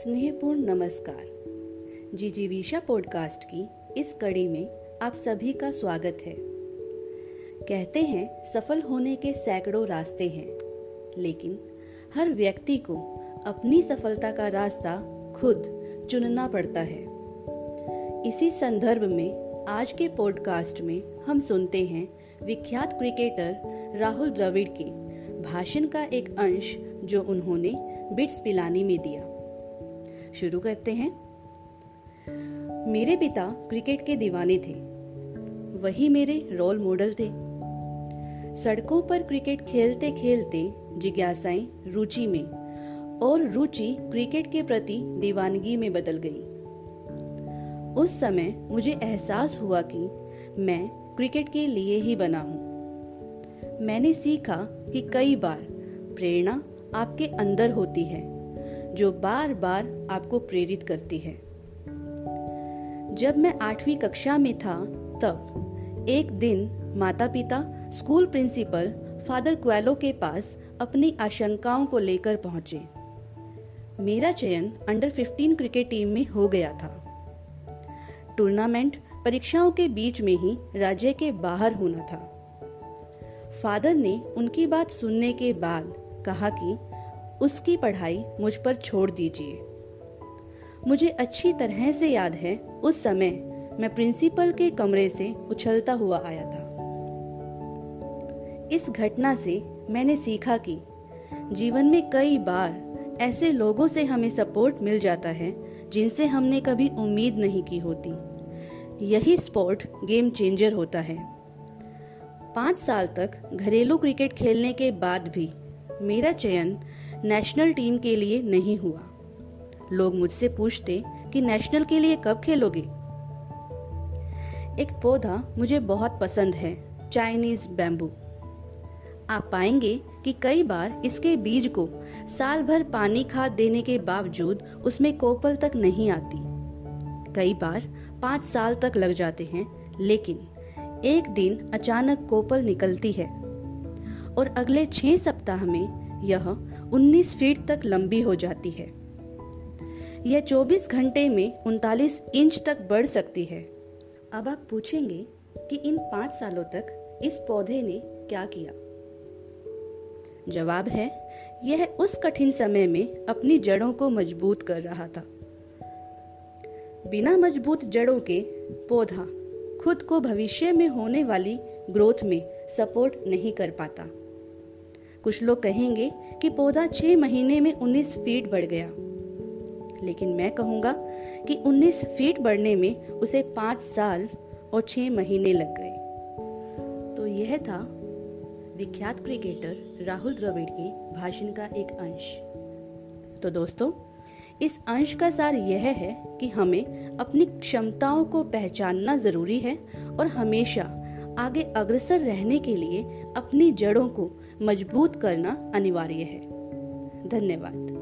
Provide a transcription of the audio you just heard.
स्नेहपूर्ण नमस्कार। जी जी विशा पॉडकास्ट की इस कड़ी में आप सभी का स्वागत है। कहते हैं, सफल होने के सैकड़ों रास्ते हैं, लेकिन हर व्यक्ति को अपनी सफलता का रास्ता खुद चुनना पड़ता है। इसी संदर्भ में आज के पॉडकास्ट में हम सुनते हैं विख्यात क्रिकेटर राहुल द्रविड़ के भाषण का एक अंश जो उन्होंने बिट्स पिलानी में दिया। शुरू करते हैं। मेरे पिता क्रिकेट के दीवाने थे। वही मेरे रोल मॉडल थे। सड़कों पर क्रिकेट खेलते खेलते जिज्ञासाएँ रुचि में और रुचि क्रिकेट के प्रति दीवानगी में बदल गई। उस समय मुझे एहसास हुआ कि मैं क्रिकेट के लिए ही बना हूँ। मैंने सीखा कि कई बार प्रेरणा आपके अंदर होती है। जो बार बार आपको प्रेरित करती है। जब मैं आठवीं कक्षा में था, तब एक दिन माता पिता स्कूल प्रिंसिपल, फादर क्वेलो के पास अपनी आशंकाओं को लेकर पहुँचे। मेरा चयन अंडर 15 क्रिकेट टीम में हो गया था। टूर्नामेंट परीक्षाओं के बीच में ही राज्य के बाहर होना था। फादर ने उनकी बात सुनने के बाद कहा कि उसकी पढ़ाई मुझ पर छोड़ दीजिए। मुझे अच्छी तरह से याद है, उस समय मैं प्रिंसिपल के कमरे से उछलता हुआ आया था। इस घटना से मैंने सीखा कि जीवन में कई बार ऐसे लोगों से हमें सपोर्ट मिल जाता है, जिनसे हमने कभी उम्मीद नहीं की होती। यही स्पोर्ट गेम चेंजर होता है। पाँच साल तक घरेलू क्रिकेट खेलने के बाद भी मेरा चयन नेशनल टीम के लिए नहीं हुआ। लोग मुझसे पूछते कि नेशनल के लिए कब खेलोगे? एक पौधा मुझे बहुत पसंद है, चाइनीज़ बैम्बू। आप पाएँगे कि कई बार इसके बीज को साल भर पानी खाद देने के बावजूद उसमें कोपल तक नहीं आती। कई बार पाँच साल तक लग जाते हैं, लेकिन एक दिन अचानक कोपल निकलती है और अगले छह सप्ताह में यह 19 फीट तक लंबी हो जाती है। यह 24 घंटे में उनतालीस इंच तक बढ़ सकती है। अब आप पूछेंगे कि इन पाँच सालों तक इस पौधे ने क्या किया? जवाब है, यह उस कठिन समय में अपनी जड़ों को मज़बूत कर रहा था। बिना मज़बूत जड़ों के पौधा खुद को भविष्य में होने वाली ग्रोथ में सपोर्ट नहीं कर पाता। कुछ लोग कहेंगे कि पौधा छह महीने में 19 फीट बढ़ गया। लेकिन मैं कहूँगा कि 19 फीट बढ़ने में उसे पाँच साल और छह महीने लग गए। तो यह था विख्यात क्रिकेटर राहुल द्रविड़ के भाषण का एक अंश। तो दोस्तों, इस अंश का सार यह है कि हमें अपनी क्षमताओं को पहचानना ज़रूरी है और हमेशा आगे अग्रसर रहने के लिए अपनी जड़ों को मज़बूत करना अनिवार्य है। धन्यवाद।